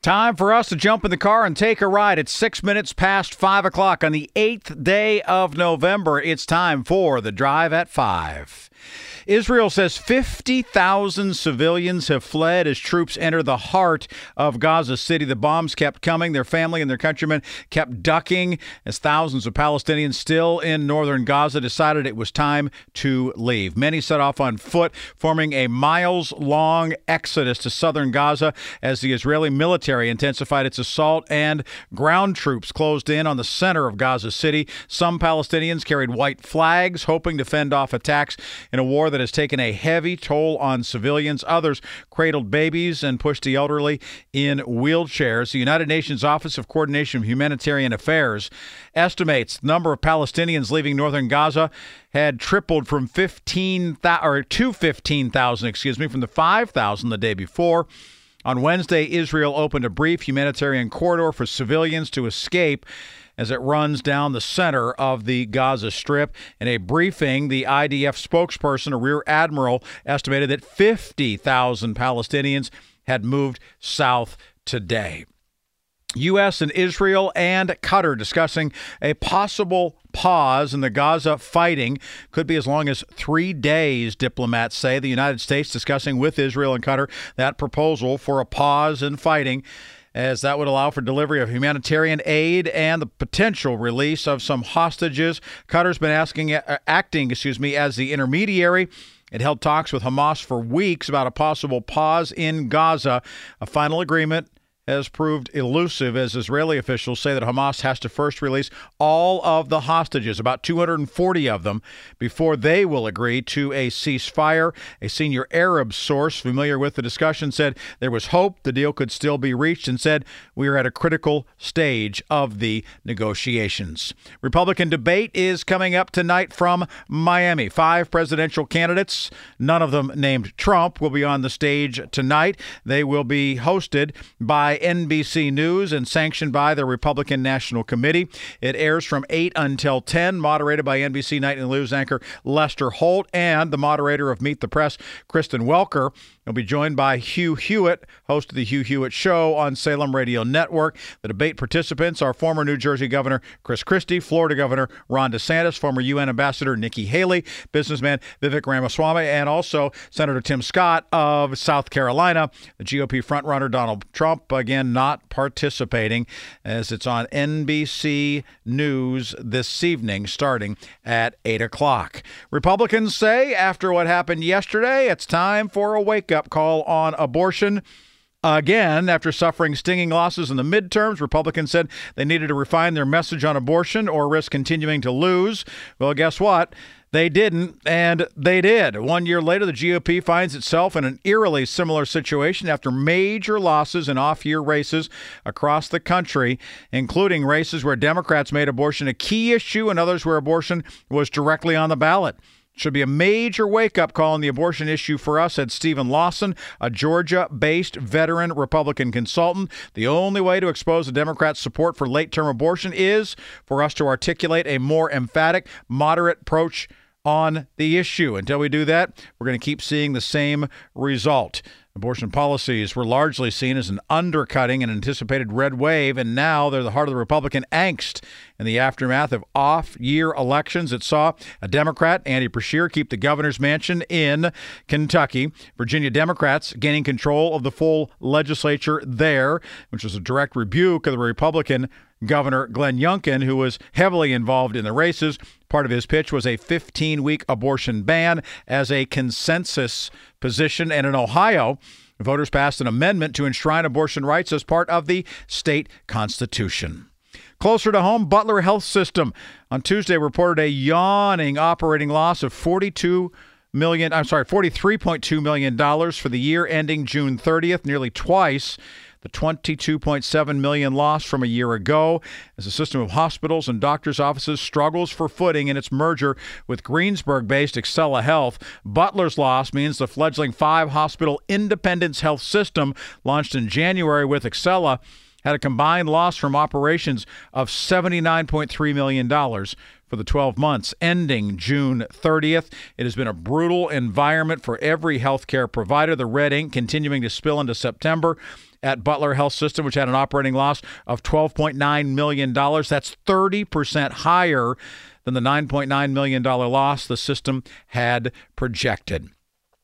Time for us to jump in the car and take a ride. It's six minutes past five o'clock on the eighth day of November. It's time for the drive at five. Israel says 50,000 civilians have fled as troops enter the heart of Gaza City. The bombs kept coming. Their family and their countrymen kept ducking as thousands of Palestinians still in northern Gaza decided it was time to leave. Many set off on foot, forming a miles long exodus to southern Gaza as the Israeli military intensified its assault and ground troops closed in on the center of Gaza City. Some Palestinians carried white flags, hoping to fend off attacks in a war that has taken a heavy toll on civilians. Others cradled babies and pushed the elderly in wheelchairs. The United Nations Office of Coordination of Humanitarian Affairs estimates the number of Palestinians leaving northern Gaza had tripled from 15 or to 15,000, excuse me, from the 5,000 the day before. On Wednesday, Israel opened a brief humanitarian corridor for civilians to escape as it runs down the center of the Gaza Strip. In a briefing, the IDF spokesperson, a rear admiral, estimated that 50,000 Palestinians had moved south today. U.S. and Israel and Qatar discussing a possible pause in the Gaza fighting. Could be as long as three days, diplomats say. The United States discussing with Israel and Qatar that proposal for a pause in fighting as that would allow for delivery of humanitarian aid and the potential release of some hostages. Qatar's been asking, uh, acting, excuse me, as the intermediary. It held talks with Hamas for weeks about a possible pause in Gaza. A final agreement has proved elusive as Israeli officials say that Hamas has to first release all of the hostages, about 240 of them, before they will agree to a ceasefire. A senior Arab source familiar with the discussion said there was hope the deal could still be reached and said we are at a critical stage of the negotiations. Republican debate is coming up tonight from Miami. Five presidential candidates, none of them named Trump, will be on the stage tonight. They will be hosted by NBC News and sanctioned by the Republican National Committee. It airs from 8 until 10, moderated by NBC Nightly News anchor Lester Holt and the moderator of Meet the Press, Kristen Welker. He'll be joined by Hugh Hewitt, host of the Hugh Hewitt Show on Salem Radio Network. The debate participants are former New Jersey Governor Chris Christie, Florida Governor Ron DeSantis, former UN Ambassador Nikki Haley, businessman Vivek Ramaswamy, and also Senator Tim Scott of South Carolina. The GOP frontrunner Donald Trump, uh, again, not participating as it's on NBC News this evening starting at 8 o'clock. Republicans say after what happened yesterday, it's time for a wake up call on abortion. Again, after suffering stinging losses in the midterms, Republicans said they needed to refine their message on abortion or risk continuing to lose. Well, guess what? They didn't, and they did. One year later, the GOP finds itself in an eerily similar situation after major losses in off year races across the country, including races where Democrats made abortion a key issue and others where abortion was directly on the ballot. Should be a major wake up call on the abortion issue for us, said Stephen Lawson, a Georgia based veteran Republican consultant. The only way to expose the Democrats' support for late term abortion is for us to articulate a more emphatic, moderate approach on the issue. Until we do that, we're going to keep seeing the same result. Abortion policies were largely seen as an undercutting an anticipated red wave, and now they're the heart of the Republican angst. In the aftermath of off year elections, that saw a Democrat, Andy Beshear, keep the governor's mansion in Kentucky. Virginia Democrats gaining control of the full legislature there, which was a direct rebuke of the Republican Governor Glenn Youngkin, who was heavily involved in the races. Part of his pitch was a 15 week abortion ban as a consensus position. And in Ohio, voters passed an amendment to enshrine abortion rights as part of the state constitution. Closer to home, Butler Health System on Tuesday reported a yawning operating loss of 42 million, I'm sorry, 43.2 million dollars for the year ending June 30th, nearly twice the 22.7 million loss from a year ago as the system of hospitals and doctors' offices struggles for footing in its merger with Greensburg-based Excela Health. Butler's loss means the fledgling five-hospital Independence Health System launched in January with Excella had a combined loss from operations of $79.3 million for the 12 months ending June 30th. It has been a brutal environment for every healthcare provider. The red ink continuing to spill into September at Butler Health System, which had an operating loss of $12.9 million. That's 30% higher than the $9.9 million loss the system had projected.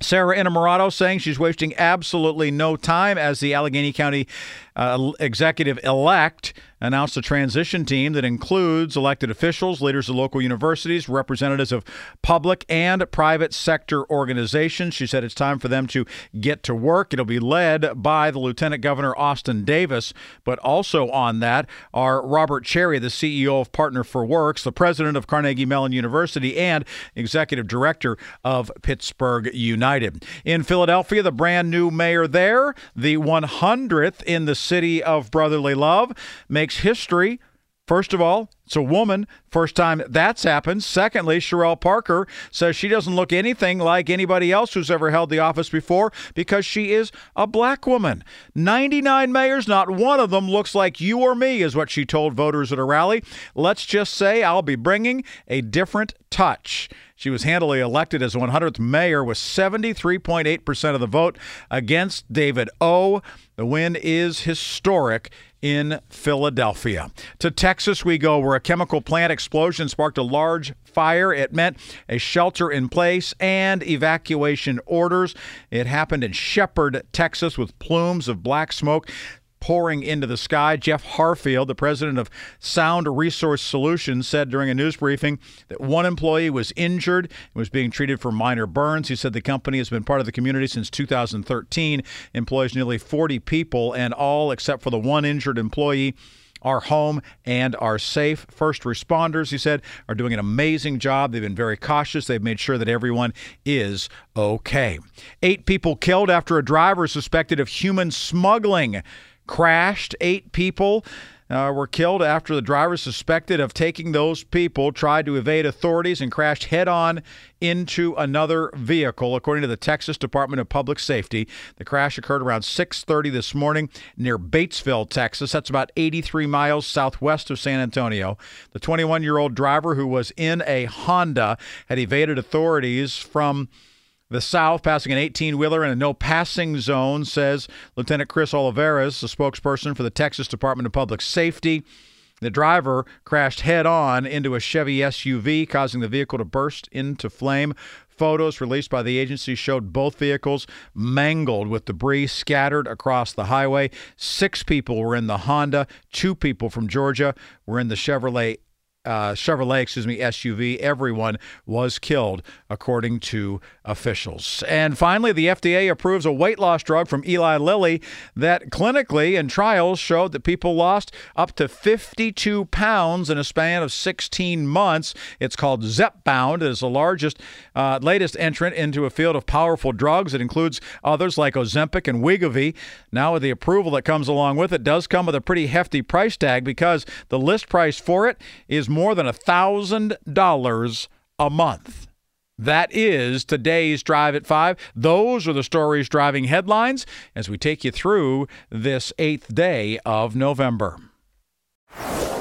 Sara Innamorato saying she's wasting absolutely no time as the Allegheny County uh, executive elect announced a transition team that includes elected officials, leaders of local universities, representatives of public and private sector organizations. She said it's time for them to get to work. It'll be led by the Lieutenant Governor Austin Davis, but also on that are Robert Cherna, the CEO of Partner for Works, the president of Carnegie Mellon University, and executive director of Pittsburgh United. In Philadelphia, the brand new mayor there, the 100th in the city of brotherly love, makes history. First of all, it's a woman. First time that's happened. Secondly, Cherelle Parker says she doesn't look anything like anybody else who's ever held the office before because she is a black woman. 99 mayors, not one of them looks like you or me, is what she told voters at a rally. Let's just say I'll be bringing a different touch. She was handily elected as 100th mayor with 73.8% of the vote against David O. The win is historic in Philadelphia. To Texas we go, where a chemical plant explosion sparked a large fire. It meant a shelter in place and evacuation orders. It happened in Shepherd, Texas, with plumes of black smoke pouring into the sky. Jeff Harfield, the president of Sound Resource Solutions, said during a news briefing that one employee was injured and was being treated for minor burns. He said the company has been part of the community since 2013, employs nearly 40 people, and all except for the one injured employee are home and are safe. First responders, he said, are doing an amazing job. They've been very cautious. They've made sure that everyone is okay. Eight people killed after a driver suspected of human smuggling crashed. Eight people uh, were killed after the driver suspected of taking those people tried to evade authorities and crashed head on into another vehicle according to the Texas Department of Public Safety the crash occurred around 6:30 this morning near Batesville Texas that's about 83 miles southwest of San Antonio the 21-year-old driver who was in a Honda had evaded authorities from the South passing an 18 wheeler in a no passing zone, says Lieutenant Chris Olivarez, the spokesperson for the Texas Department of Public Safety. The driver crashed head on into a Chevy SUV, causing the vehicle to burst into flame. Photos released by the agency showed both vehicles mangled with debris scattered across the highway. Six people were in the Honda, two people from Georgia were in the Chevrolet uh, Chevrolet, excuse me, SUV. Everyone was killed, according to officials. And finally, the FDA approves a weight loss drug from Eli Lilly that clinically in trials showed that people lost up to 52 pounds in a span of 16 months. It's called Zepbound. It is the largest, uh, latest entrant into a field of powerful drugs. It includes others like Ozempic and Wegovy. Now, with the approval that comes along with it, does come with a pretty hefty price tag because the list price for it is more than $1,000 a month. That is today's Drive at 5. Those are the stories driving headlines as we take you through this eighth day of November.